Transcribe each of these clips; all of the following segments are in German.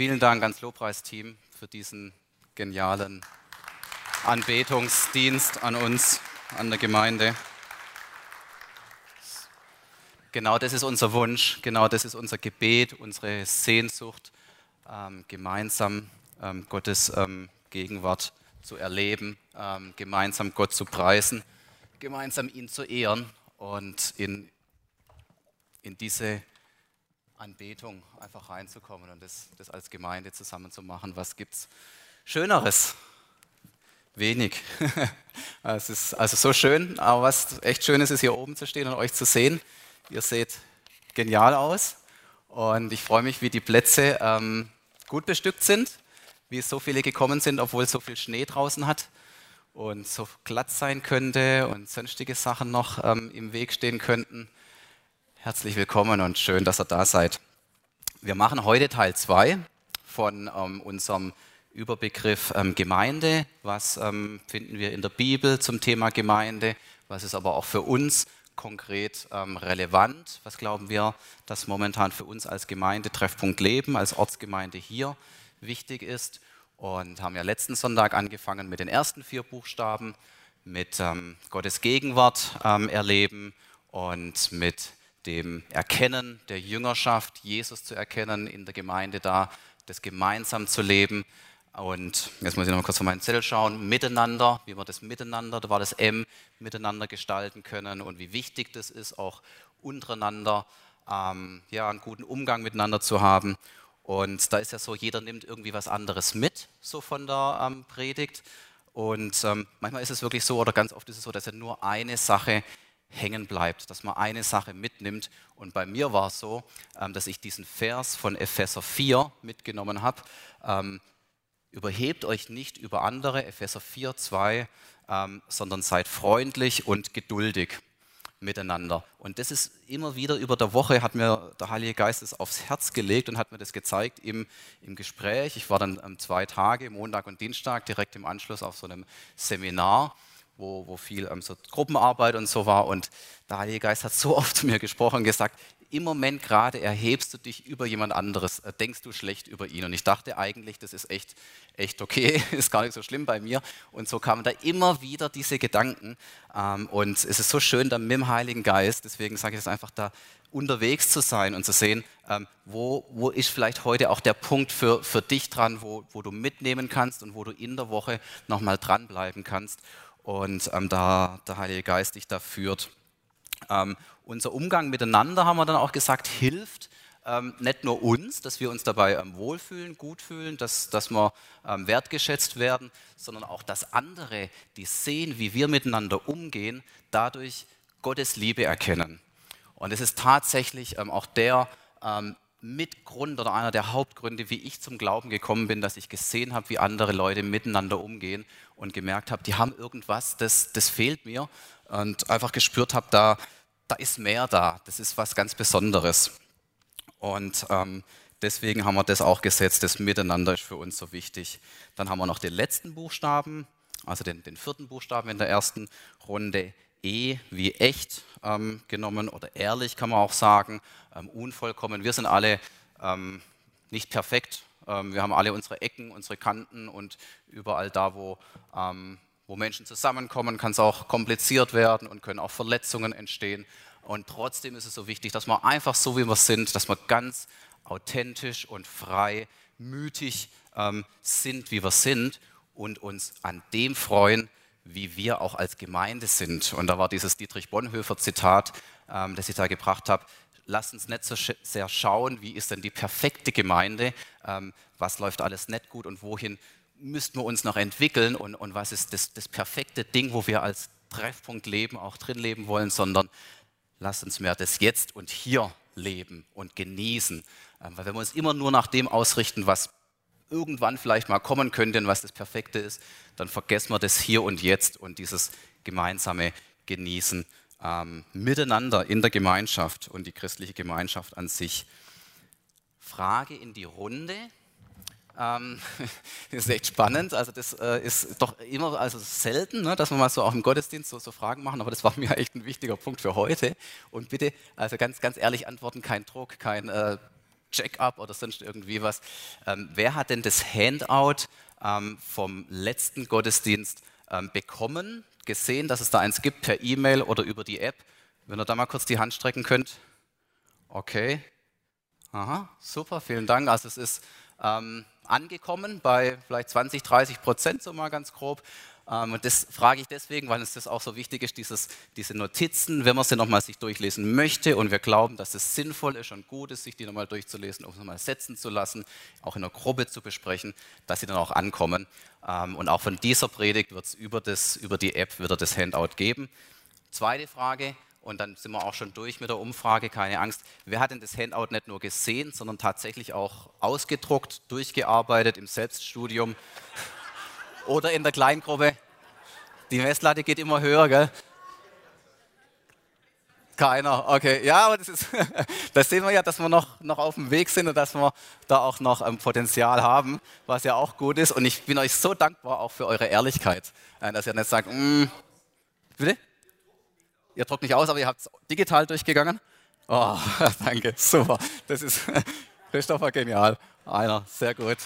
Vielen Dank ans Lobpreisteam für diesen genialen Anbetungsdienst an uns, an der Gemeinde. Genau das ist unser Wunsch, genau das ist unser Gebet, unsere Sehnsucht, ähm, gemeinsam ähm, Gottes ähm, Gegenwart zu erleben, ähm, gemeinsam Gott zu preisen, gemeinsam ihn zu ehren und in, in diese Anbetung einfach reinzukommen und das, das als Gemeinde zusammen zu machen. Was gibt es Schöneres? Wenig. es ist also so schön, aber was echt schön ist, ist hier oben zu stehen und euch zu sehen. Ihr seht genial aus und ich freue mich, wie die Plätze ähm, gut bestückt sind, wie so viele gekommen sind, obwohl es so viel Schnee draußen hat und so glatt sein könnte und sonstige Sachen noch ähm, im Weg stehen könnten. Herzlich willkommen und schön, dass ihr da seid. Wir machen heute Teil 2 von ähm, unserem Überbegriff ähm, Gemeinde. Was ähm, finden wir in der Bibel zum Thema Gemeinde? Was ist aber auch für uns konkret ähm, relevant? Was glauben wir, dass momentan für uns als Gemeinde Treffpunkt Leben, als Ortsgemeinde hier wichtig ist? Und haben ja letzten Sonntag angefangen mit den ersten vier Buchstaben, mit ähm, Gottes Gegenwart ähm, erleben und mit dem Erkennen der Jüngerschaft, Jesus zu erkennen, in der Gemeinde da, das gemeinsam zu leben. Und jetzt muss ich noch mal kurz auf meinen Zettel schauen, miteinander, wie wir das miteinander, da war das M, miteinander gestalten können und wie wichtig das ist, auch untereinander ähm, ja, einen guten Umgang miteinander zu haben. Und da ist ja so, jeder nimmt irgendwie was anderes mit, so von der ähm, Predigt. Und ähm, manchmal ist es wirklich so, oder ganz oft ist es so, dass ja nur eine Sache hängen bleibt, dass man eine Sache mitnimmt. Und bei mir war es so, ähm, dass ich diesen Vers von Epheser 4 mitgenommen habe. Ähm, überhebt euch nicht über andere, Epheser 4, 2, ähm, sondern seid freundlich und geduldig miteinander. Und das ist immer wieder über der Woche, hat mir der Heilige Geist es aufs Herz gelegt und hat mir das gezeigt im, im Gespräch. Ich war dann zwei Tage, Montag und Dienstag, direkt im Anschluss auf so einem Seminar wo, wo viel ähm, so Gruppenarbeit und so war. Und der Heilige Geist hat so oft zu mir gesprochen und gesagt, im Moment gerade erhebst du dich über jemand anderes, äh, denkst du schlecht über ihn. Und ich dachte eigentlich, das ist echt, echt okay, ist gar nicht so schlimm bei mir. Und so kamen da immer wieder diese Gedanken. Ähm, und es ist so schön dann mit dem Heiligen Geist, deswegen sage ich es einfach da, unterwegs zu sein und zu sehen, ähm, wo, wo ist vielleicht heute auch der Punkt für, für dich dran, wo, wo du mitnehmen kannst und wo du in der Woche nochmal dranbleiben kannst und ähm, da der Heilige Geist dich da führt. Ähm, unser Umgang miteinander, haben wir dann auch gesagt, hilft ähm, nicht nur uns, dass wir uns dabei ähm, wohlfühlen, gut fühlen, dass, dass wir ähm, wertgeschätzt werden, sondern auch, dass andere, die sehen, wie wir miteinander umgehen, dadurch Gottes Liebe erkennen. Und es ist tatsächlich ähm, auch der Mitgrund oder einer der Hauptgründe, wie ich zum Glauben gekommen bin, dass ich gesehen habe, wie andere Leute miteinander umgehen und gemerkt habe, die haben irgendwas, das, das fehlt mir und einfach gespürt habe, da, da ist mehr da, das ist was ganz Besonderes. Und ähm, deswegen haben wir das auch gesetzt, das Miteinander ist für uns so wichtig. Dann haben wir noch den letzten Buchstaben, also den, den vierten Buchstaben in der ersten Runde, E wie echt ähm, genommen oder ehrlich kann man auch sagen, ähm, unvollkommen. Wir sind alle ähm, nicht perfekt. Ähm, wir haben alle unsere Ecken, unsere Kanten und überall da, wo, ähm, wo Menschen zusammenkommen, kann es auch kompliziert werden und können auch Verletzungen entstehen. Und trotzdem ist es so wichtig, dass wir einfach so, wie wir sind, dass wir ganz authentisch und frei, mütig ähm, sind, wie wir sind und uns an dem freuen, wie wir auch als Gemeinde sind. Und da war dieses Dietrich Bonhoeffer Zitat, ähm, das ich da gebracht habe. Lasst uns nicht so sehr schauen, wie ist denn die perfekte Gemeinde, ähm, was läuft alles nicht gut und wohin müssten wir uns noch entwickeln und, und was ist das, das perfekte Ding, wo wir als Treffpunkt leben, auch drin leben wollen, sondern lasst uns mehr das Jetzt und Hier leben und genießen. Ähm, weil wenn wir uns immer nur nach dem ausrichten, was irgendwann vielleicht mal kommen könnte und was das Perfekte ist, dann vergessen wir das hier und jetzt und dieses gemeinsame Genießen ähm, miteinander in der Gemeinschaft und die christliche Gemeinschaft an sich. Frage in die Runde. Ähm, das ist echt spannend. Also das äh, ist doch immer, also selten, ne, dass wir mal so auch im Gottesdienst so, so, Fragen machen, aber das war mir echt ein wichtiger Punkt für heute. Und bitte, also ganz, ganz ehrlich antworten, kein Druck, kein äh, Check-up oder sonst irgendwie was. Ähm, wer hat denn das Handout ähm, vom letzten Gottesdienst ähm, bekommen, gesehen, dass es da eins gibt per E-Mail oder über die App? Wenn ihr da mal kurz die Hand strecken könnt. Okay. Aha, super, vielen Dank. Also es ist ähm, angekommen bei vielleicht 20, 30 Prozent, so mal ganz grob. Ähm, und das frage ich deswegen, weil uns das auch so wichtig ist, dieses, diese Notizen, wenn man sie nochmal sich durchlesen möchte und wir glauben, dass es sinnvoll ist und gut ist, sich die nochmal durchzulesen, um nochmal setzen zu lassen, auch in der Gruppe zu besprechen, dass sie dann auch ankommen. Ähm, und auch von dieser Predigt wird es über, über die App wieder das Handout geben. Zweite Frage, und dann sind wir auch schon durch mit der Umfrage, keine Angst. Wer hat denn das Handout nicht nur gesehen, sondern tatsächlich auch ausgedruckt, durchgearbeitet im Selbststudium oder in der Kleingruppe? Die Messlatte geht immer höher, gell? Keiner, okay. Ja, aber das ist, da sehen wir ja, dass wir noch, noch auf dem Weg sind und dass wir da auch noch ein Potenzial haben, was ja auch gut ist. Und ich bin euch so dankbar auch für eure Ehrlichkeit, dass ihr nicht sagt, mm, bitte? Ihr druckt nicht aus, aber ihr habt es digital durchgegangen. Oh, danke, super. Das ist Christopher genial. Einer, sehr gut.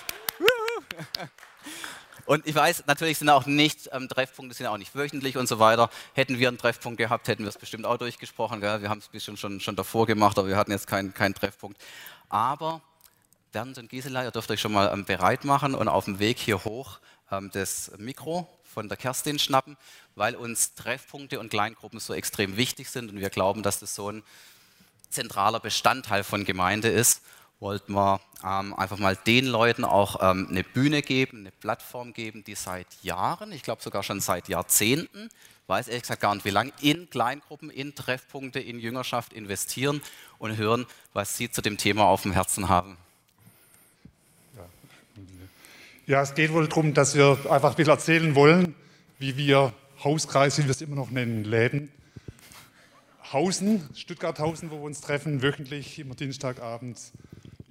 Und ich weiß, natürlich sind auch nicht ähm, Treffpunkte, sind auch nicht wöchentlich und so weiter. Hätten wir einen Treffpunkt gehabt, hätten wir es bestimmt auch durchgesprochen. Gell? Wir haben es bestimmt schon, schon davor gemacht, aber wir hatten jetzt keinen kein Treffpunkt. Aber Bernd und Gisela, ihr dürft euch schon mal ähm, bereit machen und auf dem Weg hier hoch ähm, das Mikro von der Kerstin schnappen, weil uns Treffpunkte und Kleingruppen so extrem wichtig sind und wir glauben, dass das so ein zentraler Bestandteil von Gemeinde ist. Wollten wir ähm, einfach mal den Leuten auch ähm, eine Bühne geben, eine Plattform geben, die seit Jahren, ich glaube sogar schon seit Jahrzehnten, weiß ehrlich gesagt gar nicht wie lange, in Kleingruppen, in Treffpunkte, in Jüngerschaft investieren und hören, was sie zu dem Thema auf dem Herzen haben. Ja, es geht wohl darum, dass wir einfach ein bisschen erzählen wollen, wie wir Hauskreis, wie wir es immer noch nennen, Läden, Hausen, Stuttgarthausen, wo wir uns treffen, wöchentlich, immer Dienstagabends,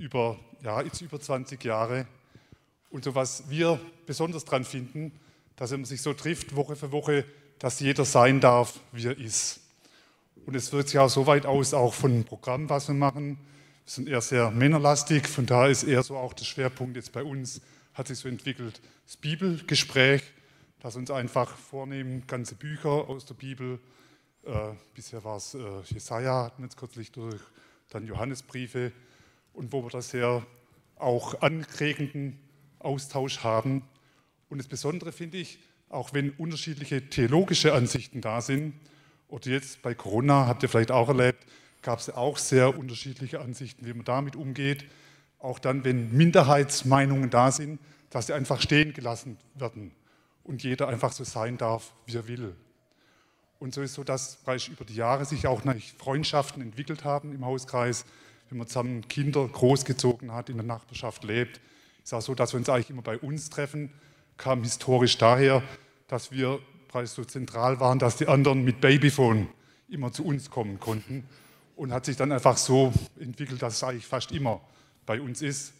über, ja, jetzt über 20 Jahre. Und so was wir besonders daran finden, dass man sich so trifft, Woche für Woche, dass jeder sein darf, wie er ist. Und es wirkt sich auch so weit aus, auch von dem Programm, was wir machen. Wir sind eher sehr männerlastig, von daher ist eher so auch der Schwerpunkt jetzt bei uns, hat sich so entwickelt, das Bibelgespräch, das uns einfach vornehmen, ganze Bücher aus der Bibel. Äh, bisher war es äh, Jesaja, hatten wir jetzt kürzlich durch, dann Johannesbriefe und wo wir da sehr auch anregenden Austausch haben. Und das Besondere finde ich, auch wenn unterschiedliche theologische Ansichten da sind, oder jetzt bei Corona, habt ihr vielleicht auch erlebt, gab es auch sehr unterschiedliche Ansichten, wie man damit umgeht auch dann, wenn Minderheitsmeinungen da sind, dass sie einfach stehen gelassen werden und jeder einfach so sein darf, wie er will. Und so ist so, dass über die Jahre sich auch Freundschaften entwickelt haben im Hauskreis, wenn man zusammen Kinder großgezogen hat, in der Nachbarschaft lebt. Es ist auch so, dass wir uns eigentlich immer bei uns treffen, kam historisch daher, dass wir so zentral waren, dass die anderen mit Babyphone immer zu uns kommen konnten und hat sich dann einfach so entwickelt, dass es eigentlich fast immer bei uns ist.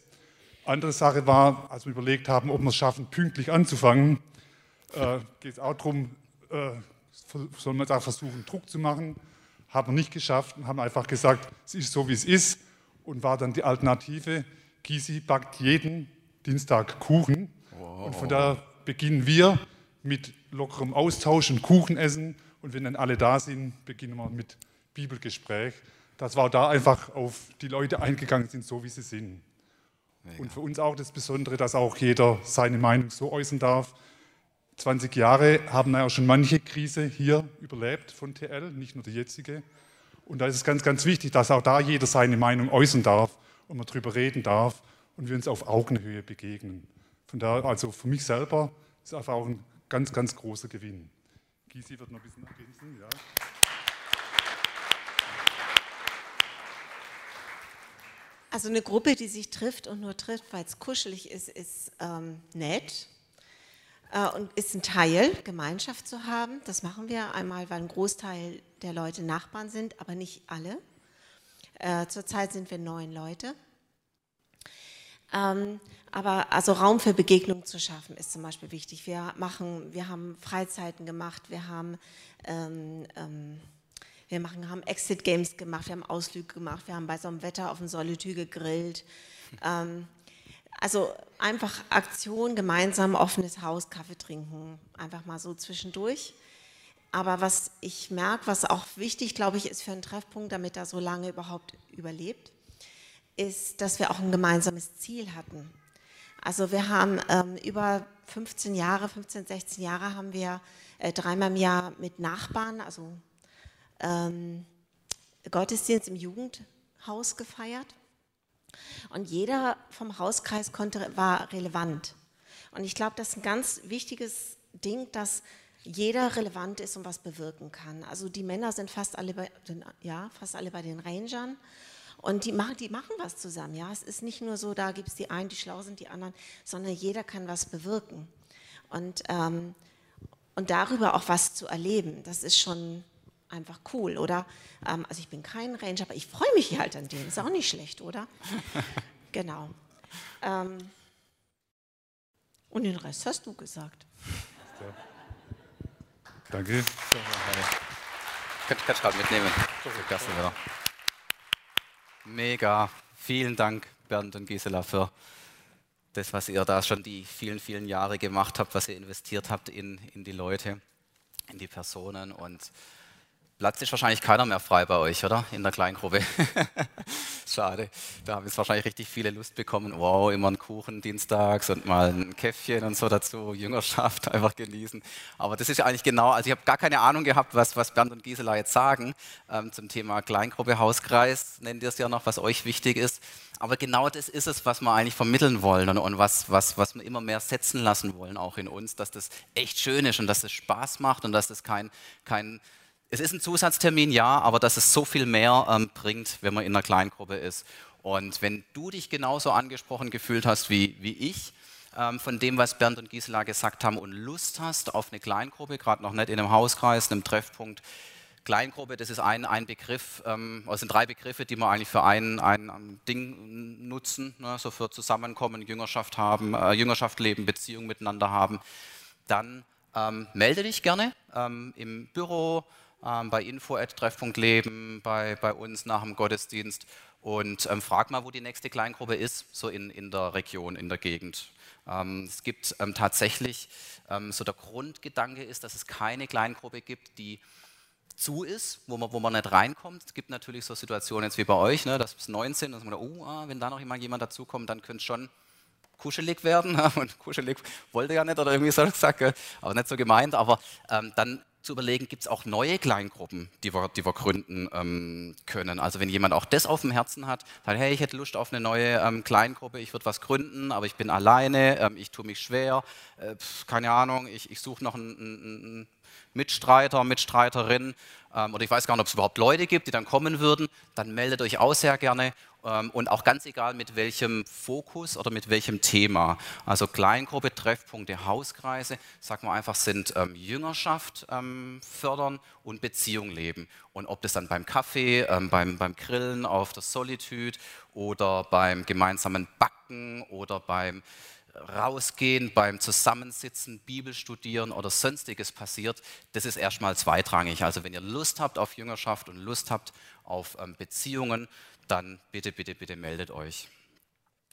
Andere Sache war, als wir überlegt haben, ob wir es schaffen, pünktlich anzufangen, äh, geht es auch darum, äh, soll man da versuchen, Druck zu machen. Haben wir nicht geschafft und haben einfach gesagt, es ist so, wie es ist. Und war dann die Alternative, Gysi backt jeden Dienstag Kuchen. Wow. Und von da beginnen wir mit lockerem Austausch und Kuchenessen. Und wenn dann alle da sind, beginnen wir mit Bibelgespräch dass wir da einfach auf die Leute eingegangen sind, so wie sie sind. Mega. Und für uns auch das Besondere, dass auch jeder seine Meinung so äußern darf. 20 Jahre haben ja schon manche Krise hier überlebt von TL, nicht nur die jetzige. Und da ist es ganz, ganz wichtig, dass auch da jeder seine Meinung äußern darf und man darüber reden darf und wir uns auf Augenhöhe begegnen. Von daher, also für mich selber ist einfach auch ein ganz, ganz großer Gewinn. Gysi wird noch ein bisschen ergänzen. Ja. Also eine Gruppe, die sich trifft und nur trifft, weil es kuschelig ist, ist ähm, nett und ist ein Teil, Gemeinschaft zu haben. Das machen wir einmal, weil ein Großteil der Leute Nachbarn sind, aber nicht alle. Äh, zurzeit sind wir neun Leute. Ähm, aber also Raum für Begegnung zu schaffen ist zum Beispiel wichtig. Wir machen, wir haben Freizeiten gemacht, wir haben ähm, ähm, Wir machen, haben Exit Games gemacht, wir haben Ausflüge gemacht, wir haben bei so einem Wetter auf dem Solitü gegrillt. Ähm, also einfach Aktion, gemeinsam offenes Haus, Kaffee trinken, einfach mal so zwischendurch. Aber was ich merke, was auch wichtig, glaube ich, ist für einen Treffpunkt, damit er so lange überhaupt überlebt, ist, dass wir auch ein gemeinsames Ziel hatten. Also wir haben ähm, über 15 Jahre, 15, 16 Jahre haben wir äh, dreimal im Jahr mit Nachbarn, also ähm, Gottesdienst im Jugendhaus gefeiert. Und jeder vom Hauskreis konnte, war relevant. Und ich glaube, das ist ein ganz wichtiges Ding, dass jeder relevant ist und was bewirken kann. Also die Männer sind fast alle bei, ja, fast alle bei den Rangern und die machen, die machen was zusammen. Ja? Es ist nicht nur so, da gibt es die einen, die schlau sind, die anderen, sondern jeder kann was bewirken. Und, ähm, und darüber auch was zu erleben, das ist schon einfach cool, oder? Ähm, also ich bin kein Ranger, aber ich freue mich halt an dem. Ist auch nicht schlecht, oder? genau. Ähm, und den Rest hast du gesagt. Danke. Könnt ihr gerade mitnehmen. Mega. Vielen Dank, Bernd und Gisela, für das, was ihr da schon die vielen, vielen Jahre gemacht habt, was ihr investiert habt in, in die Leute, in die Personen und Platz ist wahrscheinlich keiner mehr frei bei euch, oder? In der Kleingruppe. Schade. Da haben jetzt wahrscheinlich richtig viele Lust bekommen. Wow, immer ein Kuchen dienstags und mal ein Käffchen und so dazu. Jüngerschaft einfach genießen. Aber das ist ja eigentlich genau, also ich habe gar keine Ahnung gehabt, was, was Bernd und Gisela jetzt sagen ähm, zum Thema Kleingruppe, Hauskreis. Nennt ihr es ja noch, was euch wichtig ist. Aber genau das ist es, was wir eigentlich vermitteln wollen und, und was, was, was wir immer mehr setzen lassen wollen, auch in uns, dass das echt schön ist und dass es Spaß macht und dass das kein, kein es ist ein Zusatztermin, ja, aber dass es so viel mehr ähm, bringt, wenn man in einer Kleingruppe ist. Und wenn du dich genauso angesprochen gefühlt hast wie, wie ich, ähm, von dem, was Bernd und Gisela gesagt haben und Lust hast auf eine Kleingruppe, gerade noch nicht in einem Hauskreis, einem Treffpunkt, Kleingruppe, das ist ein, ein Begriff, ähm, also sind drei Begriffe, die wir eigentlich für ein, ein Ding nutzen, ne, so für Zusammenkommen, Jüngerschaft haben, äh, Jüngerschaft leben, Beziehung miteinander haben. Dann ähm, melde dich gerne ähm, im Büro, ähm, bei info.treff.leben, bei, bei uns nach dem Gottesdienst und ähm, frag mal, wo die nächste Kleingruppe ist, so in, in der Region, in der Gegend. Ähm, es gibt ähm, tatsächlich, ähm, so der Grundgedanke ist, dass es keine Kleingruppe gibt, die zu ist, wo man, wo man nicht reinkommt. Es gibt natürlich so Situationen jetzt wie bei euch, ne, dass es 19, dass man oh, ah, wenn da noch jemand dazukommt, dann könnte es schon kuschelig werden. Und kuschelig wollte ja nicht oder irgendwie so gesagt, aber nicht so gemeint. Aber ähm, dann zu überlegen, gibt es auch neue Kleingruppen, die wir, die wir gründen ähm, können. Also wenn jemand auch das auf dem Herzen hat, sagt, hey, ich hätte Lust auf eine neue ähm, Kleingruppe, ich würde was gründen, aber ich bin alleine, ähm, ich tue mich schwer, äh, keine Ahnung, ich, ich suche noch einen, einen, Mitstreiter, Mitstreiterin ähm, oder ich weiß gar nicht, ob es überhaupt Leute gibt, die dann kommen würden, dann meldet euch auch sehr gerne ähm, und auch ganz egal mit welchem Fokus oder mit welchem Thema. Also Kleingruppe, Treffpunkte, Hauskreise, sagen wir einfach, sind ähm, Jüngerschaft fördern und Beziehung leben. Und ob das dann beim Kaffee, ähm, beim, beim Grillen auf der Solitude oder beim gemeinsamen Backen oder beim Rausgehen, beim Zusammensitzen, Bibel studieren oder sonstiges passiert, das ist erstmal zweitrangig. Also wenn ihr Lust habt auf Jüngerschaft und Lust habt auf ähm, Beziehungen, dann bitte, bitte, bitte meldet euch.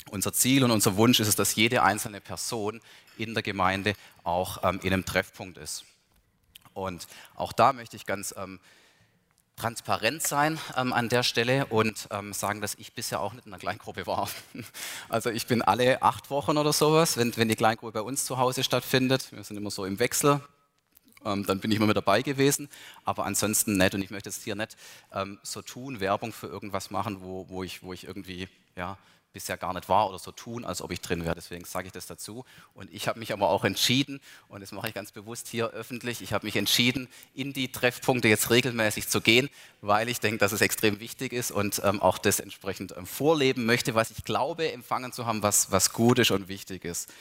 Unser Ziel und unser Wunsch ist es, dass jede einzelne Person in der Gemeinde auch ähm, in einem Treffpunkt ist. Und auch da möchte ich ganz ähm, transparent sein ähm, an der Stelle und ähm, sagen, dass ich bisher auch nicht in einer Kleingruppe war. Also ich bin alle acht Wochen oder sowas, wenn, wenn die Kleingruppe bei uns zu Hause stattfindet. Wir sind immer so im Wechsel, ähm, dann bin ich immer mit dabei gewesen, aber ansonsten nicht. Und ich möchte jetzt hier nicht ähm, so tun, Werbung für irgendwas machen, wo, wo, ich, wo ich irgendwie ja, bisher gar nicht war oder so tun, als ob ich drin wäre. Deswegen sage ich das dazu. Und ich habe mich aber auch entschieden, und das mache ich ganz bewusst hier öffentlich, ich habe mich entschieden, in die Treffpunkte jetzt regelmäßig zu gehen, weil ich denke, dass es extrem wichtig ist und ähm, auch das entsprechend ähm, vorleben möchte, was ich glaube, empfangen zu haben, was, was gut ist und wichtig ist.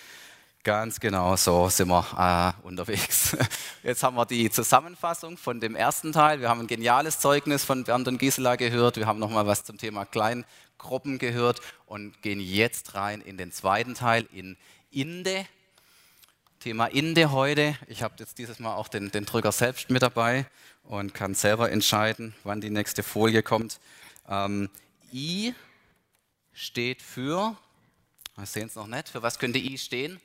Ganz genau, so sind wir äh, unterwegs. Jetzt haben wir die Zusammenfassung von dem ersten Teil. Wir haben ein geniales Zeugnis von Bernd und Gisela gehört. Wir haben nochmal was zum Thema Kleingruppen gehört und gehen jetzt rein in den zweiten Teil, in Inde. Thema Inde heute. Ich habe jetzt dieses Mal auch den, den, Drücker selbst mit dabei und kann selber entscheiden, wann die nächste Folie kommt. Ähm, I steht für, wir sehen es noch nicht, für was könnte I stehen?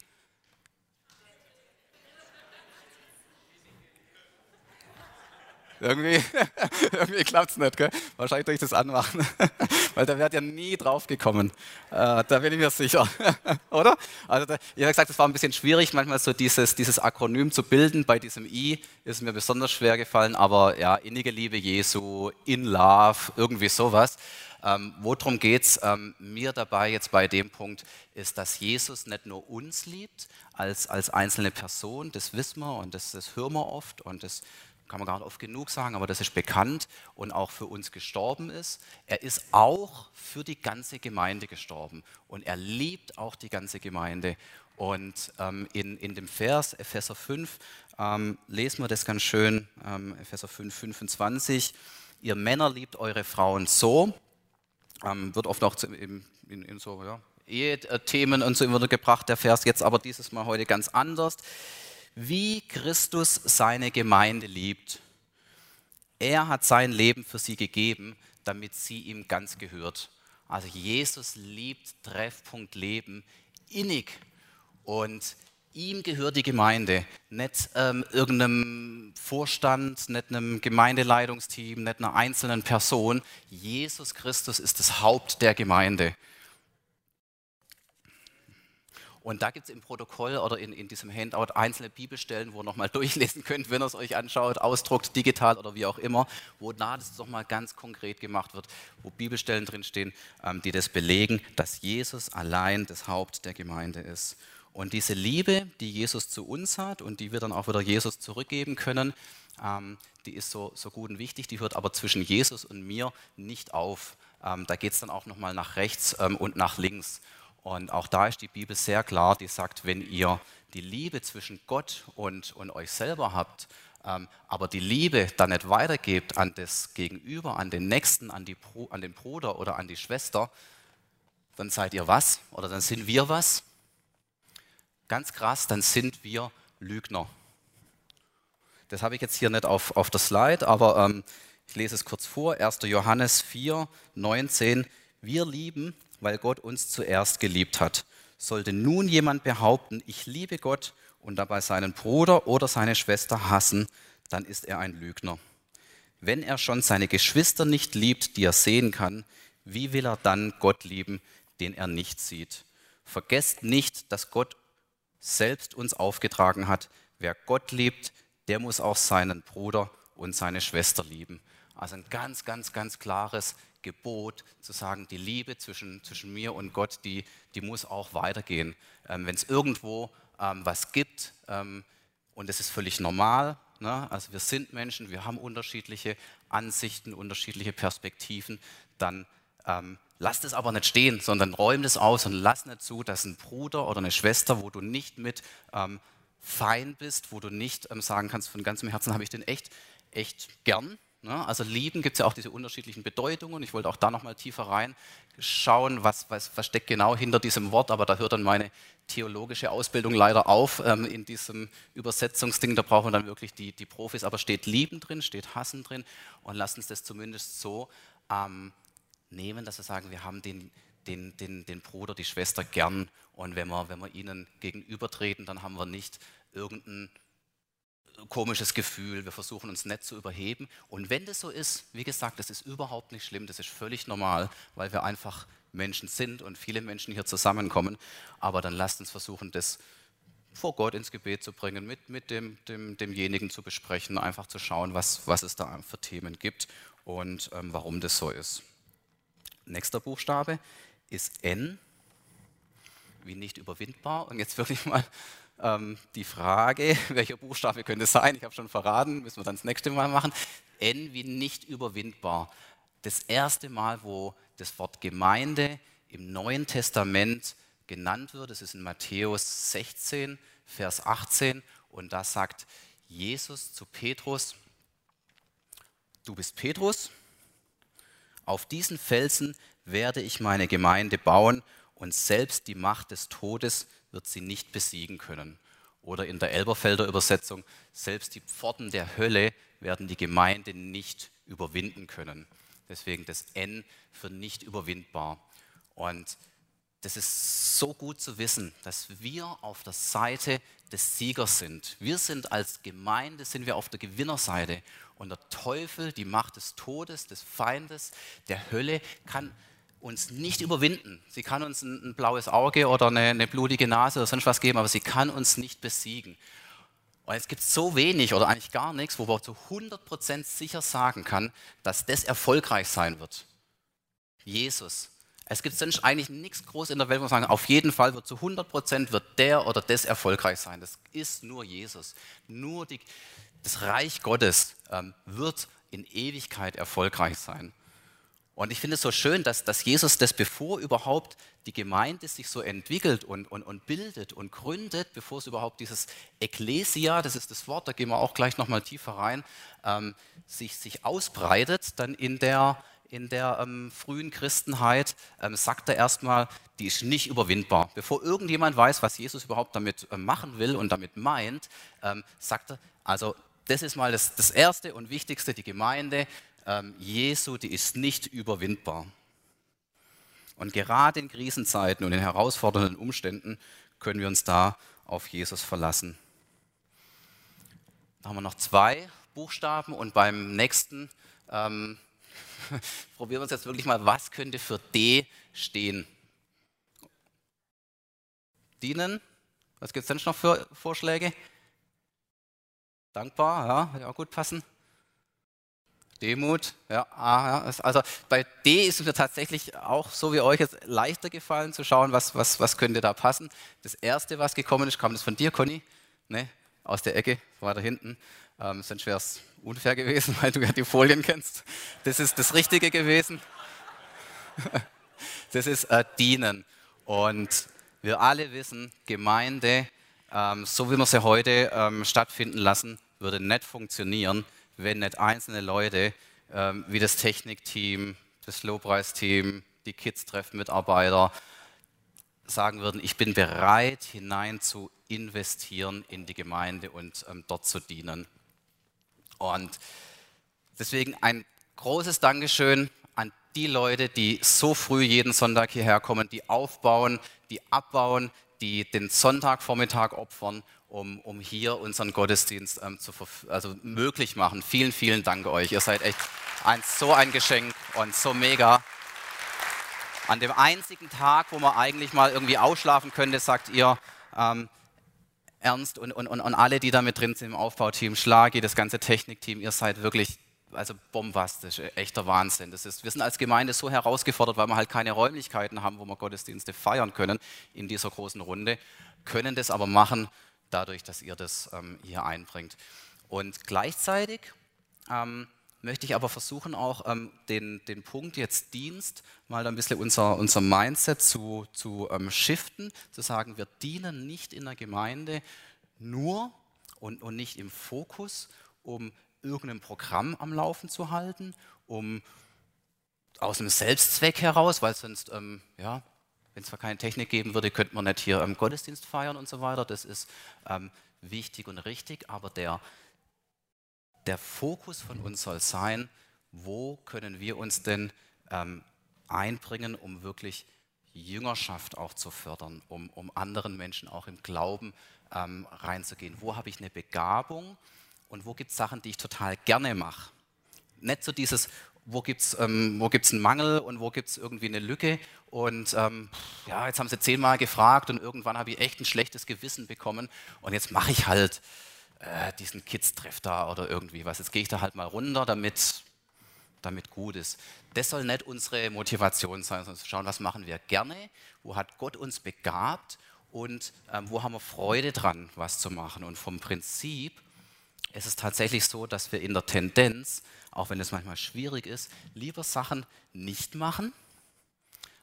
Irgendwie, irgendwie klappt es nicht, gell? wahrscheinlich durch das Anmachen, weil da wäre ja nie drauf gekommen. Äh, da bin ich mir sicher, oder? Also, da, ich habe gesagt, es war ein bisschen schwierig, manchmal so dieses, dieses Akronym zu bilden. Bei diesem I ist mir besonders schwer gefallen, aber ja, innige Liebe Jesu, in Love, irgendwie sowas. Ähm, worum geht es ähm, mir dabei jetzt bei dem Punkt, ist, dass Jesus nicht nur uns liebt als, als einzelne Person, das wissen wir und das, das hören wir oft und das kann man gar nicht oft genug sagen, aber das ist bekannt und auch für uns gestorben ist. Er ist auch für die ganze Gemeinde gestorben und er liebt auch die ganze Gemeinde. Und ähm, in, in dem Vers Epheser 5 ähm, lesen wir das ganz schön, ähm, Epheser 5, 25. Ihr Männer liebt eure Frauen so, ähm, wird oft auch in, in, in so ja, Ehethemen und so immer gebracht, der Vers, jetzt aber dieses Mal heute ganz anders wie Christus seine Gemeinde liebt. Er hat sein Leben für sie gegeben, damit sie ihm ganz gehört. Also Jesus liebt Treffpunkt Leben innig und ihm gehört die Gemeinde, nicht ähm, irgendeinem Vorstand, nicht einem Gemeindeleitungsteam, nicht einer einzelnen Person. Jesus Christus ist das Haupt der Gemeinde. Und da gibt es im Protokoll oder in, in diesem Handout einzelne Bibelstellen, wo ihr nochmal durchlesen könnt, wenn ihr es euch anschaut, ausdruckt, digital oder wie auch immer, wo da das nochmal ganz konkret gemacht wird, wo Bibelstellen drinstehen, ähm, die das belegen, dass Jesus allein das Haupt der Gemeinde ist. Und diese Liebe, die Jesus zu uns hat und die wir dann auch wieder Jesus zurückgeben können, ähm, die ist so, so gut und wichtig, die hört aber zwischen Jesus und mir nicht auf. Ähm, da geht es dann auch nochmal nach rechts ähm, und nach links. Und auch da ist die Bibel sehr klar, die sagt, wenn ihr die Liebe zwischen Gott und, und euch selber habt, ähm, aber die Liebe dann nicht weitergebt an das Gegenüber, an den Nächsten, an, die, an den Bruder oder an die Schwester, dann seid ihr was oder dann sind wir was. Ganz krass, dann sind wir Lügner. Das habe ich jetzt hier nicht auf, auf der Slide, aber ähm, ich lese es kurz vor. 1. Johannes 4, 19. Wir lieben, weil Gott uns zuerst geliebt hat. Sollte nun jemand behaupten, ich liebe Gott und dabei seinen Bruder oder seine Schwester hassen, dann ist er ein Lügner. Wenn er schon seine Geschwister nicht liebt, die er sehen kann, wie will er dann Gott lieben, den er nicht sieht? Vergesst nicht, dass Gott selbst uns aufgetragen hat, wer Gott liebt, der muss auch seinen Bruder und seine Schwester lieben. Also ein ganz, ganz, ganz klares Gebot zu sagen, die Liebe zwischen, zwischen mir und Gott, die, die muss auch weitergehen. Ähm, Wenn es irgendwo ähm, was gibt, ähm, und es ist völlig normal, ne? also wir sind Menschen, wir haben unterschiedliche Ansichten, unterschiedliche Perspektiven, dann ähm, lasst es aber nicht stehen, sondern räum es aus und lass nicht zu, dass ein Bruder oder eine Schwester, wo du nicht mit ähm, fein bist, wo du nicht ähm, sagen kannst, von ganzem Herzen habe ich den echt, echt gern, Ne? Also lieben gibt es ja auch diese unterschiedlichen Bedeutungen. Ich wollte auch da nochmal tiefer reinschauen, was, was, was steckt genau hinter diesem Wort, aber da hört dann meine theologische Ausbildung leider auf ähm, in diesem Übersetzungsding. Da brauchen wir dann wirklich die, die Profis. Aber steht lieben drin, steht hassen drin und lass uns das zumindest so ähm, nehmen, dass wir sagen, wir haben den, den, den, den Bruder, die Schwester gern und wenn wir, wenn wir ihnen gegenübertreten, dann haben wir nicht irgendeinen komisches Gefühl, wir versuchen uns nicht zu überheben. Und wenn das so ist, wie gesagt, das ist überhaupt nicht schlimm, das ist völlig normal, weil wir einfach Menschen sind und viele Menschen hier zusammenkommen. Aber dann lasst uns versuchen, das vor Gott ins Gebet zu bringen, mit, mit dem, dem, demjenigen zu besprechen, einfach zu schauen, was, was es da für Themen gibt und ähm, warum das so ist. Nächster Buchstabe ist N, wie nicht überwindbar. Und jetzt wirklich mal ähm, die Frage, welcher Buchstabe könnte es sein? Ich habe schon verraten, müssen wir dann das nächste Mal machen. N wie nicht überwindbar. Das erste Mal, wo das Wort Gemeinde im Neuen Testament genannt wird, das ist in Matthäus 16, Vers 18. Und da sagt Jesus zu Petrus, du bist Petrus, auf diesen Felsen werde ich meine Gemeinde bauen und selbst die Macht des Todes wird sie nicht besiegen können. Oder in der Elberfelder Übersetzung, selbst die Pforten der Hölle werden die Gemeinde nicht überwinden können. Deswegen das N für nicht überwindbar. Und das ist so gut zu wissen, dass wir auf der Seite des Siegers sind. Wir sind als Gemeinde, sind wir auf der Gewinnerseite. Und der Teufel, die Macht des Todes, des Feindes, der Hölle, kann uns nicht überwinden. Sie kann uns ein, ein blaues Auge oder eine, eine, blutige Nase oder sonst was geben, aber sie kann uns nicht besiegen. Und es gibt so wenig oder eigentlich gar nichts, wo man zu 100% sicher sagen kann, dass das erfolgreich sein wird. Jesus. Es gibt sonst eigentlich nichts groß in der Welt, wo man sagen, auf jeden Fall wird zu 100% wird der oder das erfolgreich sein. Das ist nur Jesus. Nur die, das Reich Gottes ähm, wird in Ewigkeit erfolgreich sein. Und ich finde es so schön, dass, dass Jesus das, bevor überhaupt die Gemeinde sich so entwickelt und, und, und bildet und gründet, bevor es überhaupt dieses Ekklesia, das ist das Wort, da gehen wir auch gleich nochmal tiefer rein, ähm, sich, sich ausbreitet, dann in der, in der ähm, frühen Christenheit, ähm, sagt er erstmal, die ist nicht überwindbar. Bevor irgendjemand weiß, was Jesus überhaupt damit äh, machen will und damit meint, ähm, sagt er, also das ist mal das, das Erste und Wichtigste, die Gemeinde ähm, Jesu, die ist nicht überwindbar. Und gerade in Krisenzeiten und in herausfordernden Umständen können wir uns da auf Jesus verlassen. Da haben wir noch zwei Buchstaben und beim nächsten ähm, probieren wir uns jetzt wirklich mal, was könnte für D stehen? Dienen? Was gibt es denn noch für Vorschläge? Dankbar, ja, ja, gut passen. Demut, ja, ah, ja, also bei D ist es mir tatsächlich auch so wie euch jetzt leichter gefallen zu schauen, was, was, was könnte da passen. Das erste, was gekommen ist, kam das von dir, Conny, ne? aus der Ecke, weiter hinten. Ähm, sonst wäre es unfair gewesen, weil du ja die Folien kennst. Das ist das Richtige gewesen. das ist äh, Dienen. Und wir alle wissen, Gemeinde, ähm, so wie wir sie heute ähm, stattfinden lassen, würde nicht funktionieren, wenn nicht einzelne Leute ähm, wie das Technikteam, das Lobpreisteam, die Kids-Treff-Mitarbeiter sagen würden, ich bin bereit, hinein zu investieren in die Gemeinde und ähm, dort zu dienen. Und deswegen ein großes Dankeschön an die Leute, die so früh jeden Sonntag hierher kommen, die aufbauen, die abbauen, die den Sonntagvormittag opfern um, um hier unseren Gottesdienst ähm, zu, also möglich machen. Vielen, vielen Dank euch. Ihr seid echt ein, so ein Geschenk und so mega. An dem einzigen Tag, wo man eigentlich mal irgendwie ausschlafen könnte, sagt ihr, ähm, Ernst und, und, und alle, die da mit drin sind im Aufbauteam, Schlagi, das ganze Technikteam, ihr seid wirklich also bombastisch, echter Wahnsinn. Das ist, wir sind als Gemeinde so herausgefordert, weil wir halt keine Räumlichkeiten haben, wo wir Gottesdienste feiern können in dieser großen Runde, können das aber machen dadurch, dass ihr das ähm, hier einbringt. Und gleichzeitig ähm, möchte ich aber versuchen, auch ähm, den, den Punkt jetzt Dienst mal ein bisschen unser, unser Mindset zu, zu ähm, shiften, zu sagen, wir dienen nicht in der Gemeinde nur und, und nicht im Fokus, um irgendein Programm am Laufen zu halten, um aus einem Selbstzweck heraus, weil sonst ähm, ja, wenn es zwar keine Technik geben würde, könnte man nicht hier ähm, Gottesdienst feiern und so weiter. Das ist ähm, wichtig und richtig, aber der, der Fokus von uns soll sein, wo können wir uns denn ähm, einbringen, um wirklich Jüngerschaft auch zu fördern, um, um anderen Menschen auch im Glauben ähm, reinzugehen. Wo habe ich eine Begabung und wo gibt es Sachen, die ich total gerne mache? Nicht so dieses, wo gibt es ähm, einen Mangel und wo gibt es irgendwie eine Lücke. Und ähm, ja, jetzt haben sie zehnmal gefragt und irgendwann habe ich echt ein schlechtes Gewissen bekommen und jetzt mache ich halt äh, diesen Kids-Treff da oder irgendwie was. Jetzt gehe ich da halt mal runter, damit, damit gut ist. Das soll nicht unsere Motivation sein, sondern zu schauen, was machen wir gerne, wo hat Gott uns begabt und ähm, wo haben wir Freude dran, was zu machen. Und vom Prinzip ist es tatsächlich so, dass wir in der Tendenz auch wenn es manchmal schwierig ist, lieber Sachen nicht machen,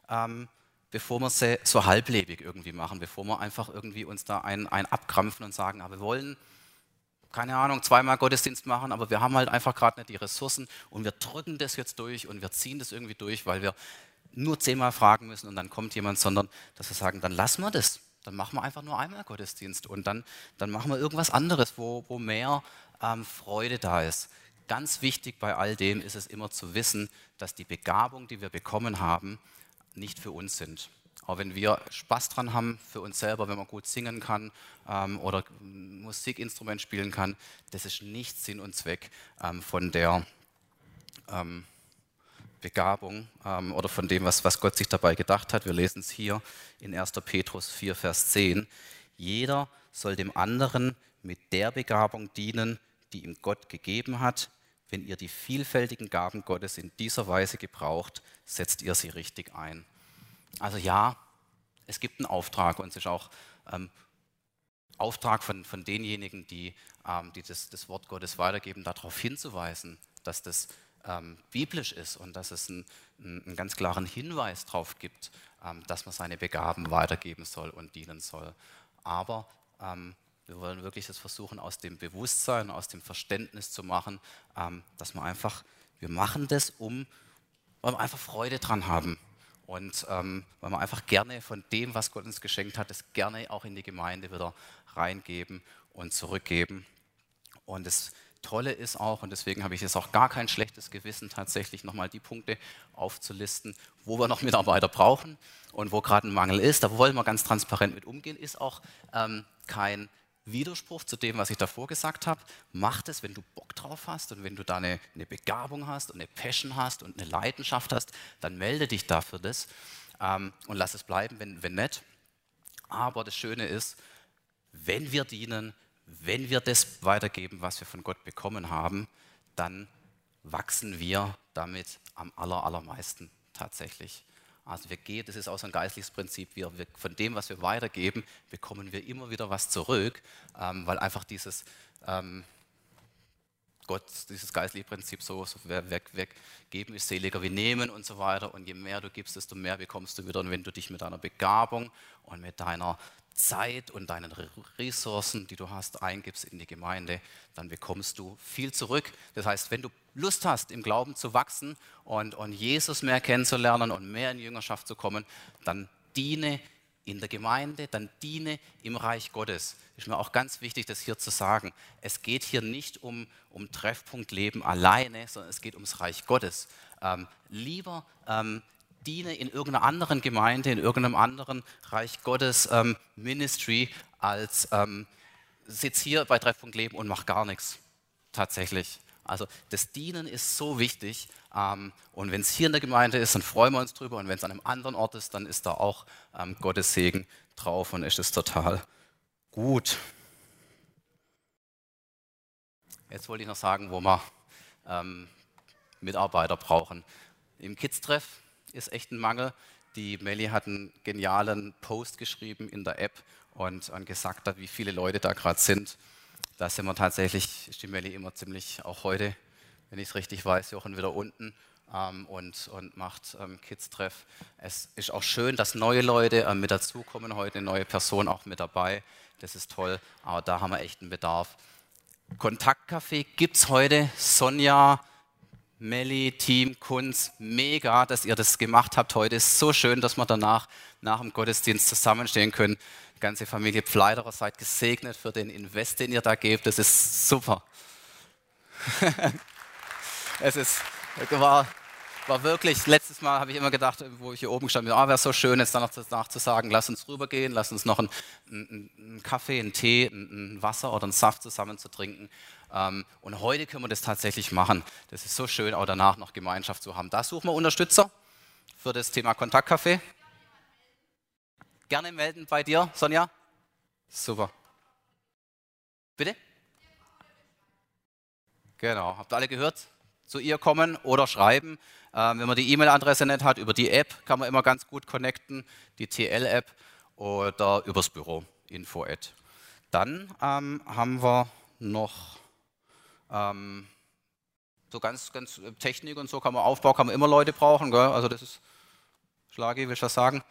ähm, bevor wir sie so halblebig irgendwie machen, bevor wir einfach irgendwie uns da ein, ein abkrampfen und sagen, aber wir wollen, keine Ahnung, zweimal Gottesdienst machen, aber wir haben halt einfach gerade nicht die Ressourcen und wir drücken das jetzt durch und wir ziehen das irgendwie durch, weil wir nur zehnmal fragen müssen und dann kommt jemand, sondern dass wir sagen, dann lassen wir das. dann machen wir einfach nur einmal Gottesdienst und dann, dann machen wir irgendwas anderes, wo, wo mehr ähm, Freude da ist. Ganz wichtig bei all dem ist es immer zu wissen, dass die Begabung, die wir bekommen haben, nicht für uns sind. Auch wenn wir Spaß dran haben für uns selber, wenn man gut singen kann ähm, oder Musikinstrument spielen kann, das ist nicht Sinn und Zweck ähm, von der ähm, Begabung ähm, oder von dem, was, was Gott sich dabei gedacht hat. Wir lesen es hier in 1. Petrus 4, Vers 10. Jeder soll dem anderen mit der Begabung dienen, die ihm Gott gegeben hat. Wenn ihr die vielfältigen Gaben Gottes in dieser Weise gebraucht, setzt ihr sie richtig ein. Also ja, es gibt einen Auftrag und es ist auch ähm, Auftrag von, von denjenigen, die, ähm, die das, das, Wort Gottes weitergeben, darauf hinzuweisen, dass das ähm, biblisch ist und dass es einen, einen ganz klaren Hinweis darauf gibt, ähm, dass man seine Begaben weitergeben soll und dienen soll. Aber ähm, wir wollen wirklich das versuchen, aus dem Bewusstsein, aus dem Verständnis zu machen, ähm, dass wir einfach, wir machen das, um, weil wir einfach Freude dran haben. Und ähm, weil wir einfach gerne von dem, was Gott uns geschenkt hat, das gerne auch in die Gemeinde wieder reingeben und zurückgeben. Und das Tolle ist auch, und deswegen habe ich jetzt auch gar kein schlechtes Gewissen, tatsächlich nochmal die Punkte aufzulisten, wo wir noch Mitarbeiter brauchen und wo gerade ein Mangel ist. Da wollen wir ganz transparent mit umgehen, ist auch ähm, kein Widerspruch zu dem, was ich davor gesagt habe. Mach es, wenn du Bock drauf hast und wenn du da eine, eine, Begabung hast und eine Passion hast und eine Leidenschaft hast, dann melde dich dafür das ähm, und lass es bleiben, wenn, wenn nicht. Aber das Schöne ist, wenn wir dienen, wenn wir das weitergeben, was wir von Gott bekommen haben, dann wachsen wir damit am aller, allermeisten tatsächlich. Also wir gehen, das ist auch so ein geistliches Prinzip, wir, wir, von dem, was wir weitergeben, bekommen wir immer wieder was zurück, ähm, weil einfach dieses ähm, Gott, dieses geistliche Prinzip so, so wer, wer, wer geben ist seliger wie nehmen und so weiter. Und je mehr du gibst, desto mehr bekommst du wieder. Und wenn du dich mit deiner Begabung und mit deiner Zeit und deinen Ressourcen, die du hast, eingibst in die Gemeinde, dann bekommst du viel zurück. Das heißt, wenn du Lust hast, im Glauben zu wachsen und, und Jesus mehr kennenzulernen und mehr in Jüngerschaft zu kommen, dann diene in der Gemeinde, dann diene im Reich Gottes. Ist mir auch ganz wichtig, das hier zu sagen. Es geht hier nicht um, um Treffpunkt alleine, sondern es geht ums Reich Gottes. Ähm, lieber ähm, diene in irgendeiner anderen Gemeinde, in irgendeinem anderen Reich Gottes ähm, Ministry, als ähm, sitz hier bei Treffpunkt Leben und mach gar nichts. Tatsächlich. Also das Dienen ist so wichtig. Ähm, und wenn es hier in der Gemeinde ist, dann freuen wir uns drüber. Und wenn es an einem anderen Ort ist, dann ist da auch ähm, Gottes Segen drauf und ist es total gut. Jetzt wollte ich noch sagen, wo wir ähm, Mitarbeiter brauchen. Im Kids-Treff ist echt ein Mangel. Die Melli hat einen genialen Post geschrieben in der App und, und gesagt hat, wie viele Leute da gerade sind. Da sind wir tatsächlich, ist die Melli immer ziemlich, auch heute, wenn ich es richtig weiß, Jochen wieder unten ähm, und, und macht ähm, Kids-Treff. Es ist auch schön, dass neue Leute ähm, mit dazukommen, heute eine neue Person auch mit dabei. Das ist toll, aber da haben wir echt einen Bedarf. Kontaktcafé gibt es heute. Sonja, Melli, Team, Kunz, mega, dass ihr das gemacht habt heute. Ist so schön, dass wir danach nach dem Gottesdienst zusammenstehen können. Die ganze Familie Pfleiderer seid gesegnet für den Invest, den ihr da gebt. Das ist super. es ist, war, war wirklich, letztes Mal habe ich immer gedacht, wo ich hier oben stand, ah, wäre so schön, jetzt danach, danach zu sagen, lass uns rübergehen, lass uns noch einen, einen, Kaffee, einen Tee, ein Wasser oder einen Saft zusammen zu trinken. Ähm, und heute können wir das tatsächlich machen. Das ist so schön, auch danach noch Gemeinschaft zu haben. Da suchen wir Unterstützer für das Thema Kontaktcafé. Gerne melden bei dir, Sonja. Super. Bitte? Genau, habt ihr alle gehört? Zu ihr kommen oder schreiben. Ähm, wenn man die E-Mail-Adresse nicht hat, über die App kann man immer ganz gut connecten, die TL-App oder übers Büro, info -Ad. Dann ähm, haben wir noch ähm, so ganz, ganz äh, Technik und so kann man Aufbau, kann man immer Leute brauchen. Gell? Also das ist, Schlagi, willst du was sagen?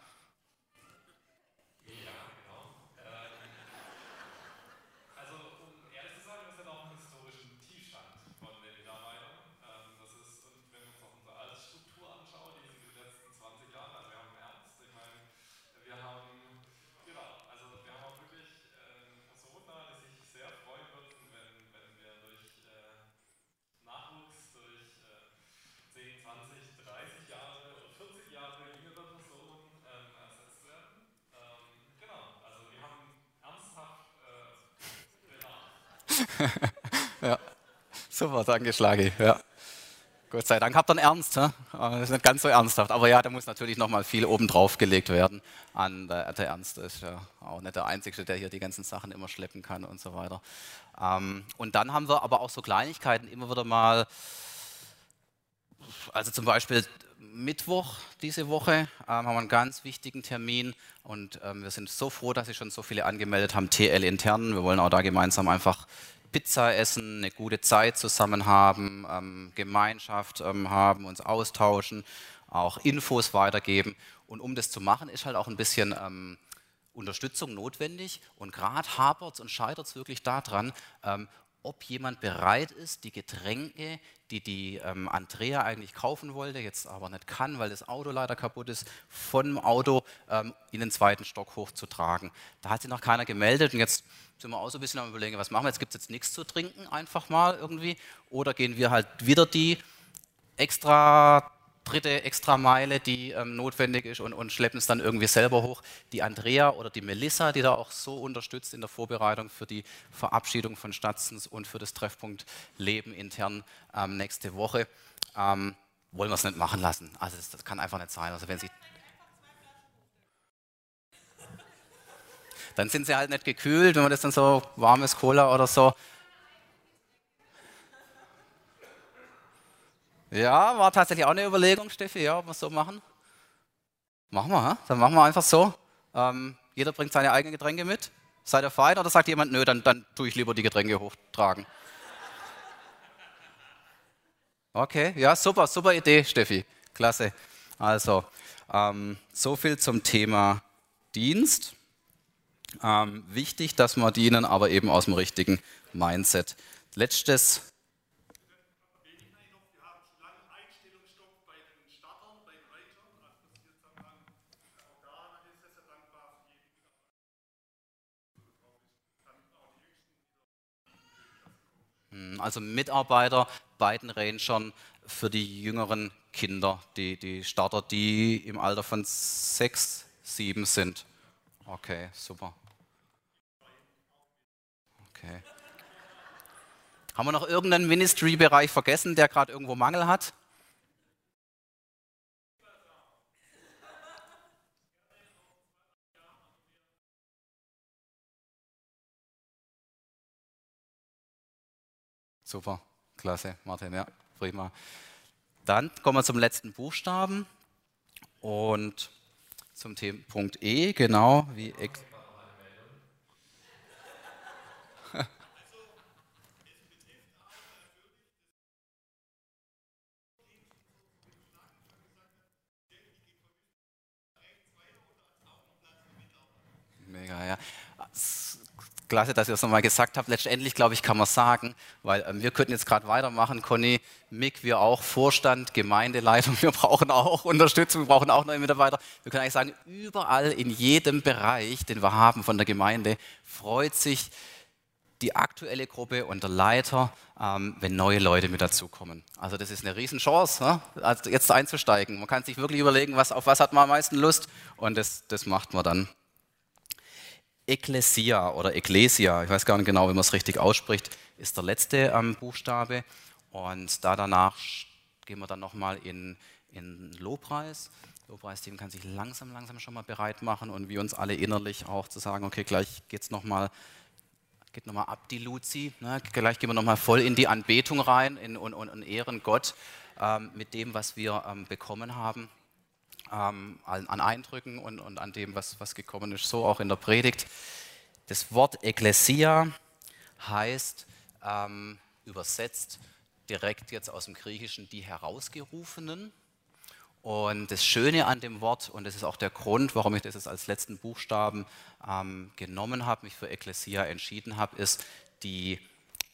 Danke Schlagi. Ja. Gott sei Dank habt ihr einen Ernst. Das ist nicht ganz so ernsthaft. Aber ja, da muss natürlich noch mal viel oben drauf gelegt werden. An der, der Ernst ist ja auch nicht der Einzige, der hier die ganzen Sachen immer schleppen kann und so weiter. Ähm, und dann haben wir aber auch so Kleinigkeiten immer wieder mal. Also zum Beispiel Mittwoch diese Woche ähm, haben wir einen ganz wichtigen Termin und ähm, wir sind so froh, dass sich schon so viele angemeldet haben, TL intern. Wir wollen auch da gemeinsam einfach Pizza essen, eine gute Zeit zusammen haben, ähm, Gemeinschaft ähm, haben, uns austauschen, auch Infos weitergeben. Und um das zu machen, ist halt auch ein bisschen ähm, Unterstützung notwendig. Und gerade hapert es und scheitert es wirklich daran, ähm, ob jemand bereit ist, die Getränke, die die ähm, Andrea eigentlich kaufen wollte, jetzt aber nicht kann, weil das Auto leider kaputt ist, vom Auto ähm, in den zweiten Stock hochzutragen. Da hat sich noch keiner gemeldet und jetzt sind wir auch so ein bisschen am überlegen, was machen wir? Jetzt gibt es jetzt nichts zu trinken, einfach mal irgendwie. Oder gehen wir halt wieder die extra dritte extra Meile, die ähm, notwendig ist und, und, schleppen es dann irgendwie selber hoch. Die Andrea oder die Melissa, die da auch so unterstützt in der Vorbereitung für die Verabschiedung von Statzens und für das Treffpunkt Leben intern ähm, nächste Woche, ähm, wollen wir es nicht machen lassen. Also das, das kann einfach nicht sein. Also wenn sie dann sind sie halt nicht gekühlt, wenn man das dann so warmes Cola oder so. Ja, war tatsächlich auch eine Überlegung, Steffi, ja, ob wir es so machen. Machen wir, dann machen wir einfach so. Ähm, jeder bringt seine eigenen Getränke mit. Seid ihr fein oder sagt jemand, nö, dann, dann tue ich lieber die Getränke hochtragen? Okay, ja, super, super Idee, Steffi. Klasse. Also, ähm, so viel zum Thema Dienst. Ähm, wichtig, dass wir dienen, aber eben aus dem richtigen Mindset. Letztes. Hm, also Mitarbeiter, beiden Rangern für die jüngeren Kinder, die, die Starter, die im Alter von sechs, sieben sind. Okay, super. Okay. Haben wir noch irgendeinen Ministry-Bereich vergessen, der gerade irgendwo Mangel hat? Super, klasse, Martin, ja, prima. Dann kommen wir zum letzten Buchstaben und zum Thema Punkt E, genau wie. Mega, ja. Klasse, dass ihr es nochmal gesagt habt. Letztendlich, glaube ich, kann man sagen, weil ähm, wir könnten jetzt gerade weitermachen, Conny, Mick, wir auch, Vorstand, Gemeindeleitung, wir brauchen auch Unterstützung, wir brauchen auch neue Mitarbeiter. Wir können eigentlich sagen, überall in jedem Bereich, den wir haben von der Gemeinde, freut sich die aktuelle Gruppe und der Leiter, ähm, wenn neue Leute mit dazukommen. Also das ist eine Riesenchance, ne? jetzt einzusteigen. Man kann sich wirklich überlegen, was, auf was hat man am meisten Lust und das, das macht man dann. Ekklesia oder Ecclesia, ich weiß gar nicht genau, wie man es richtig ausspricht, ist der letzte ähm, Buchstabe. Und da danach gehen wir dann nochmal in, in Lobpreis. Lobpreisteam kann sich langsam, langsam schon mal bereit machen und wir uns alle innerlich auch zu sagen, okay, gleich geht es nochmal geht nochmal ab die Luzi, ne? gleich gehen wir nochmal voll in die Anbetung rein in, und, und, und ehren Gott ähm, mit dem, was wir ähm, bekommen haben ähm, an, an, Eindrücken und, und an dem, was, was gekommen ist, so auch in der Predigt. Das Wort Ekklesia heißt ähm, übersetzt direkt jetzt aus dem Griechischen die Herausgerufenen. Und das Schöne an dem Wort, und das ist auch der Grund, warum ich das jetzt als letzten Buchstaben ähm, genommen habe, mich für Ekklesia entschieden habe, ist die,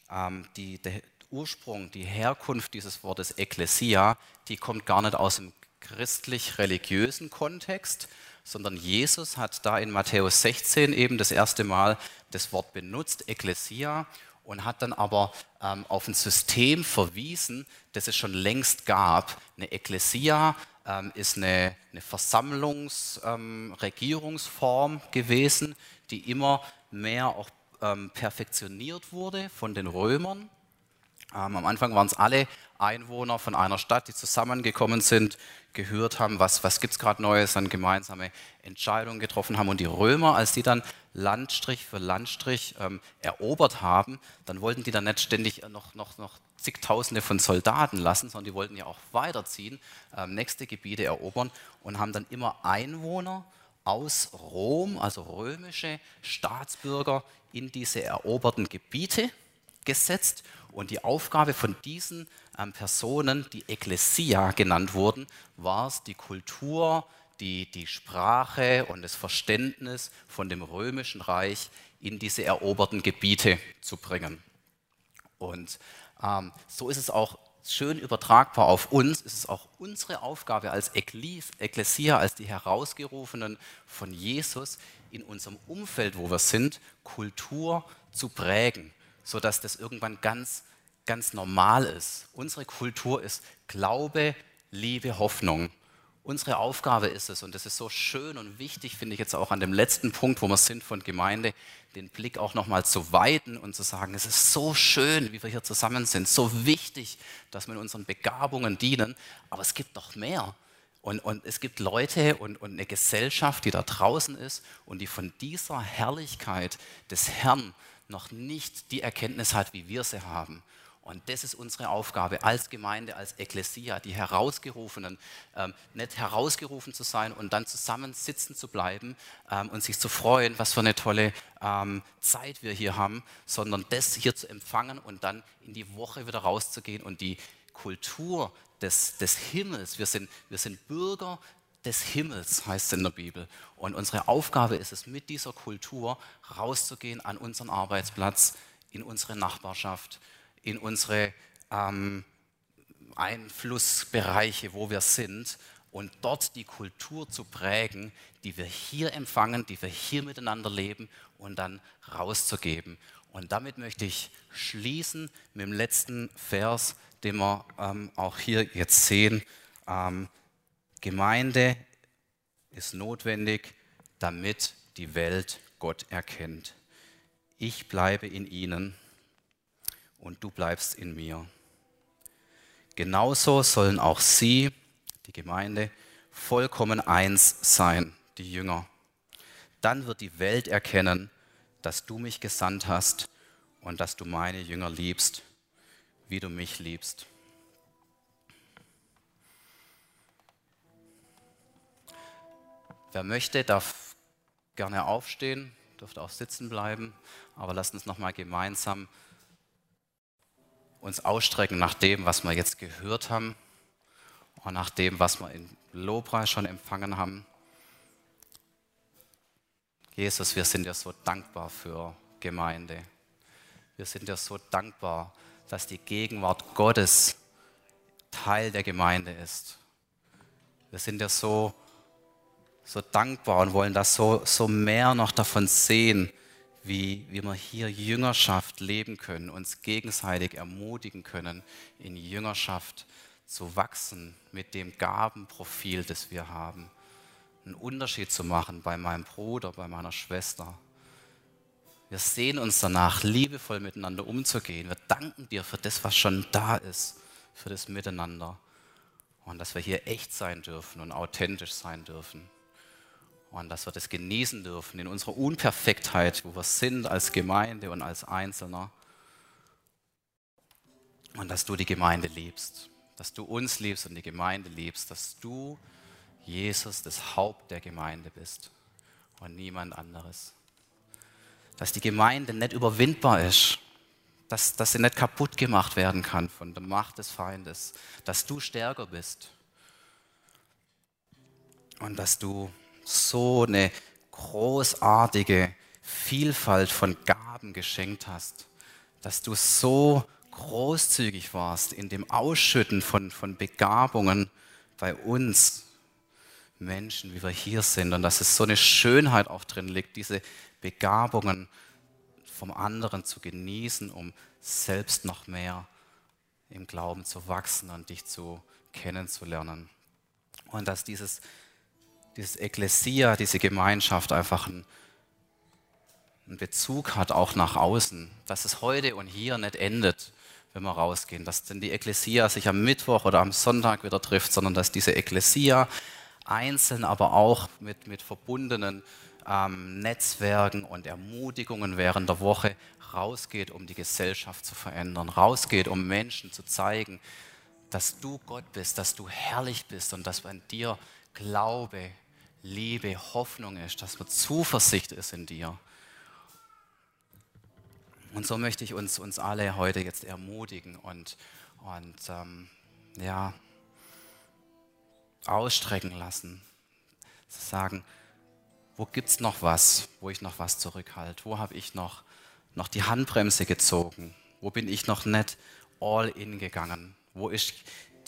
ähm, die, der Ursprung, die Herkunft dieses Wortes Ekklesia, die kommt gar nicht aus dem christlich-religiösen Kontext, sondern Jesus hat da in Matthäus 16 eben das erste Mal das Wort benutzt, Ekklesia, und hat dann aber ähm, auf ein System verwiesen, das es schon längst gab. Eine Ekklesia ähm, ist eine, eine Versammlungs-, ähm, gewesen, die immer mehr auch ähm, perfektioniert wurde von den Römern. Ähm, am Anfang waren es alle Einwohner von einer Stadt, die zusammengekommen sind, gehört haben, was, was gibt es gerade Neues, dann gemeinsame Entscheidungen getroffen haben. Und die Römer, als die dann Landstrich für Landstrich ähm, erobert haben, dann wollten die dann nicht ständig noch, noch, noch zigtausende von Soldaten lassen, sondern die wollten ja auch weiterziehen, ähm, nächste Gebiete erobern und haben dann immer Einwohner aus Rom, also römische Staatsbürger, in diese eroberten Gebiete gesetzt. Und die Aufgabe von diesen Personen, die Ekklesia genannt wurden, war es, die Kultur, die, die Sprache und das Verständnis von dem römischen Reich in diese eroberten Gebiete zu bringen. Und ähm, so ist es auch schön übertragbar auf uns, ist es auch unsere Aufgabe als Ekklesia, als die Herausgerufenen von Jesus in unserem Umfeld, wo wir sind, Kultur zu prägen, sodass das irgendwann ganz, ganz normal ist. Unsere Kultur ist Glaube, Liebe, Hoffnung. Unsere Aufgabe ist es, und das ist so schön und wichtig, finde ich jetzt auch an dem letzten Punkt, wo wir sind von Gemeinde, den Blick auch nochmal zu weiten und zu sagen, es ist so schön, wie wir hier zusammen sind, so wichtig, dass wir unseren Begabungen dienen, aber es gibt noch mehr. Und, und es gibt Leute und, und eine Gesellschaft, die da draußen ist und die von dieser Herrlichkeit des Herrn noch nicht die Erkenntnis hat, wie wir sie haben. Und das ist unsere Aufgabe als Gemeinde, als Ekklesia, die Herausgerufenen, ähm, nicht herausgerufen zu sein und dann zusammen sitzen zu bleiben ähm, und sich zu freuen, was für eine tolle ähm, Zeit wir hier haben, sondern das hier zu empfangen und dann in die Woche wieder rauszugehen und die Kultur des, des Himmels, wir sind, wir sind Bürger des Himmels, heißt es in der Bibel. Und unsere Aufgabe ist es, mit dieser Kultur rauszugehen an unseren Arbeitsplatz, in unsere Nachbarschaft in unsere ähm, Einflussbereiche, wo wir sind, und dort die Kultur zu prägen, die wir hier empfangen, die wir hier miteinander leben und dann rauszugeben. Und damit möchte ich schließen mit dem letzten Vers, den wir ähm, auch hier jetzt sehen. Ähm, Gemeinde ist notwendig, damit die Welt Gott erkennt. Ich bleibe in ihnen und du bleibst in mir. Genauso sollen auch sie, die Gemeinde, vollkommen eins sein, die Jünger. Dann wird die Welt erkennen, dass du mich gesandt hast und dass du meine Jünger liebst, wie du mich liebst. Wer möchte, darf gerne aufstehen, dürfte auch sitzen bleiben, aber lasst uns nochmal gemeinsam uns ausstrecken nach dem, was wir jetzt gehört haben und nach dem, was wir in Lobpreis schon empfangen haben. Jesus, wir sind dir so dankbar für Gemeinde. Wir sind dir so dankbar, dass die Gegenwart Gottes Teil der Gemeinde ist. Wir sind dir so, so dankbar und wollen das so, so mehr noch davon sehen, wie, wie wir hier Jüngerschaft leben können, uns gegenseitig ermutigen können, in Jüngerschaft zu wachsen mit dem Gabenprofil, das wir haben. Einen Unterschied zu machen bei meinem Bruder, bei meiner Schwester. Wir sehen uns danach, liebevoll miteinander umzugehen. Wir danken dir für das, was schon da ist, für das Miteinander. Und dass wir hier echt sein dürfen und authentisch sein dürfen. Und dass wir das genießen dürfen in unserer Unperfektheit, wo wir sind als Gemeinde und als Einzelner. Und dass du die Gemeinde liebst, dass du uns liebst und die Gemeinde liebst, dass du, Jesus, das Haupt der Gemeinde bist und niemand anderes. Dass die Gemeinde nicht überwindbar ist, dass, dass sie nicht kaputt gemacht werden kann von der Macht des Feindes, dass du stärker bist. Und dass du so eine großartige Vielfalt von Gaben geschenkt hast, dass du so großzügig warst in dem Ausschütten von, von Begabungen bei uns Menschen, wie wir hier sind, und dass es so eine Schönheit auch drin liegt, diese Begabungen vom anderen zu genießen, um selbst noch mehr im Glauben zu wachsen und dich zu kennenzulernen. Und dass dieses dieses Ekklesia, diese Gemeinschaft einfach ein, einen Bezug hat auch nach außen, dass es heute und hier nicht endet, wenn wir rausgehen, dass denn die Ekklesia sich am Mittwoch oder am Sonntag wieder trifft, sondern dass diese Ekklesia einzeln, aber auch mit, mit verbundenen ähm, Netzwerken und Ermutigungen während der Woche rausgeht, um die Gesellschaft zu verändern, rausgeht, um Menschen zu zeigen, dass du Gott bist, dass du herrlich bist und dass an dir Glaube, Liebe, Hoffnung ist, dass Zuversicht ist in dir. Und so möchte ich uns, uns alle heute jetzt ermutigen und, und ähm, ja, ausstrecken lassen. Zu sagen, wo gibt es noch was, wo ich noch was zurückhalte? Wo habe ich noch, noch die Handbremse gezogen? Wo bin ich noch nicht all in gegangen? Wo ist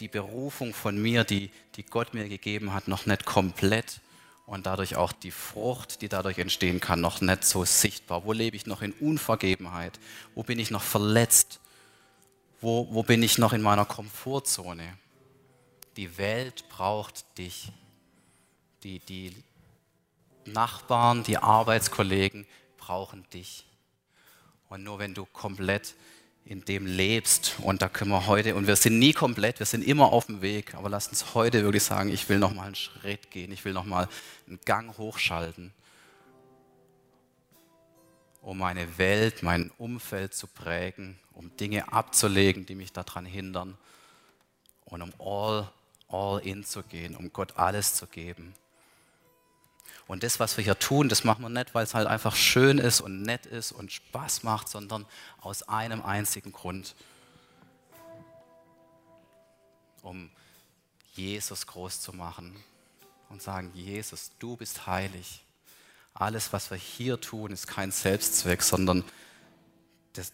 die Berufung von mir, die, die Gott mir gegeben hat, noch nicht komplett und dadurch auch die Frucht, die dadurch entstehen kann, noch nicht so sichtbar? Wo lebe ich noch in Unvergebenheit? Wo bin ich noch verletzt? Wo, wo bin ich noch in meiner Komfortzone? Die Welt braucht dich. Die, die Nachbarn, die Arbeitskollegen brauchen dich. Und nur wenn du komplett in dem lebst, und da können wir heute, und wir sind nie komplett, wir sind immer auf dem Weg, aber lass uns heute wirklich sagen, ich will noch mal einen Schritt gehen, ich will noch mal einen Gang hochschalten, um meine Welt, mein Umfeld zu prägen, um Dinge abzulegen, die mich daran hindern und um all, all in zu gehen, um Gott alles zu geben. Und das, was wir hier tun, das machen wir nicht, weil es halt einfach schön ist und nett ist und Spaß macht, sondern aus einem einzigen Grund. Um Jesus groß zu machen und sagen, Jesus, du bist heilig. Alles, was wir hier tun, ist kein Selbstzweck, sondern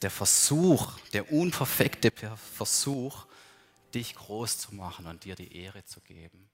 der Versuch, der unperfekte Versuch, dich groß zu machen und dir die Ehre zu geben.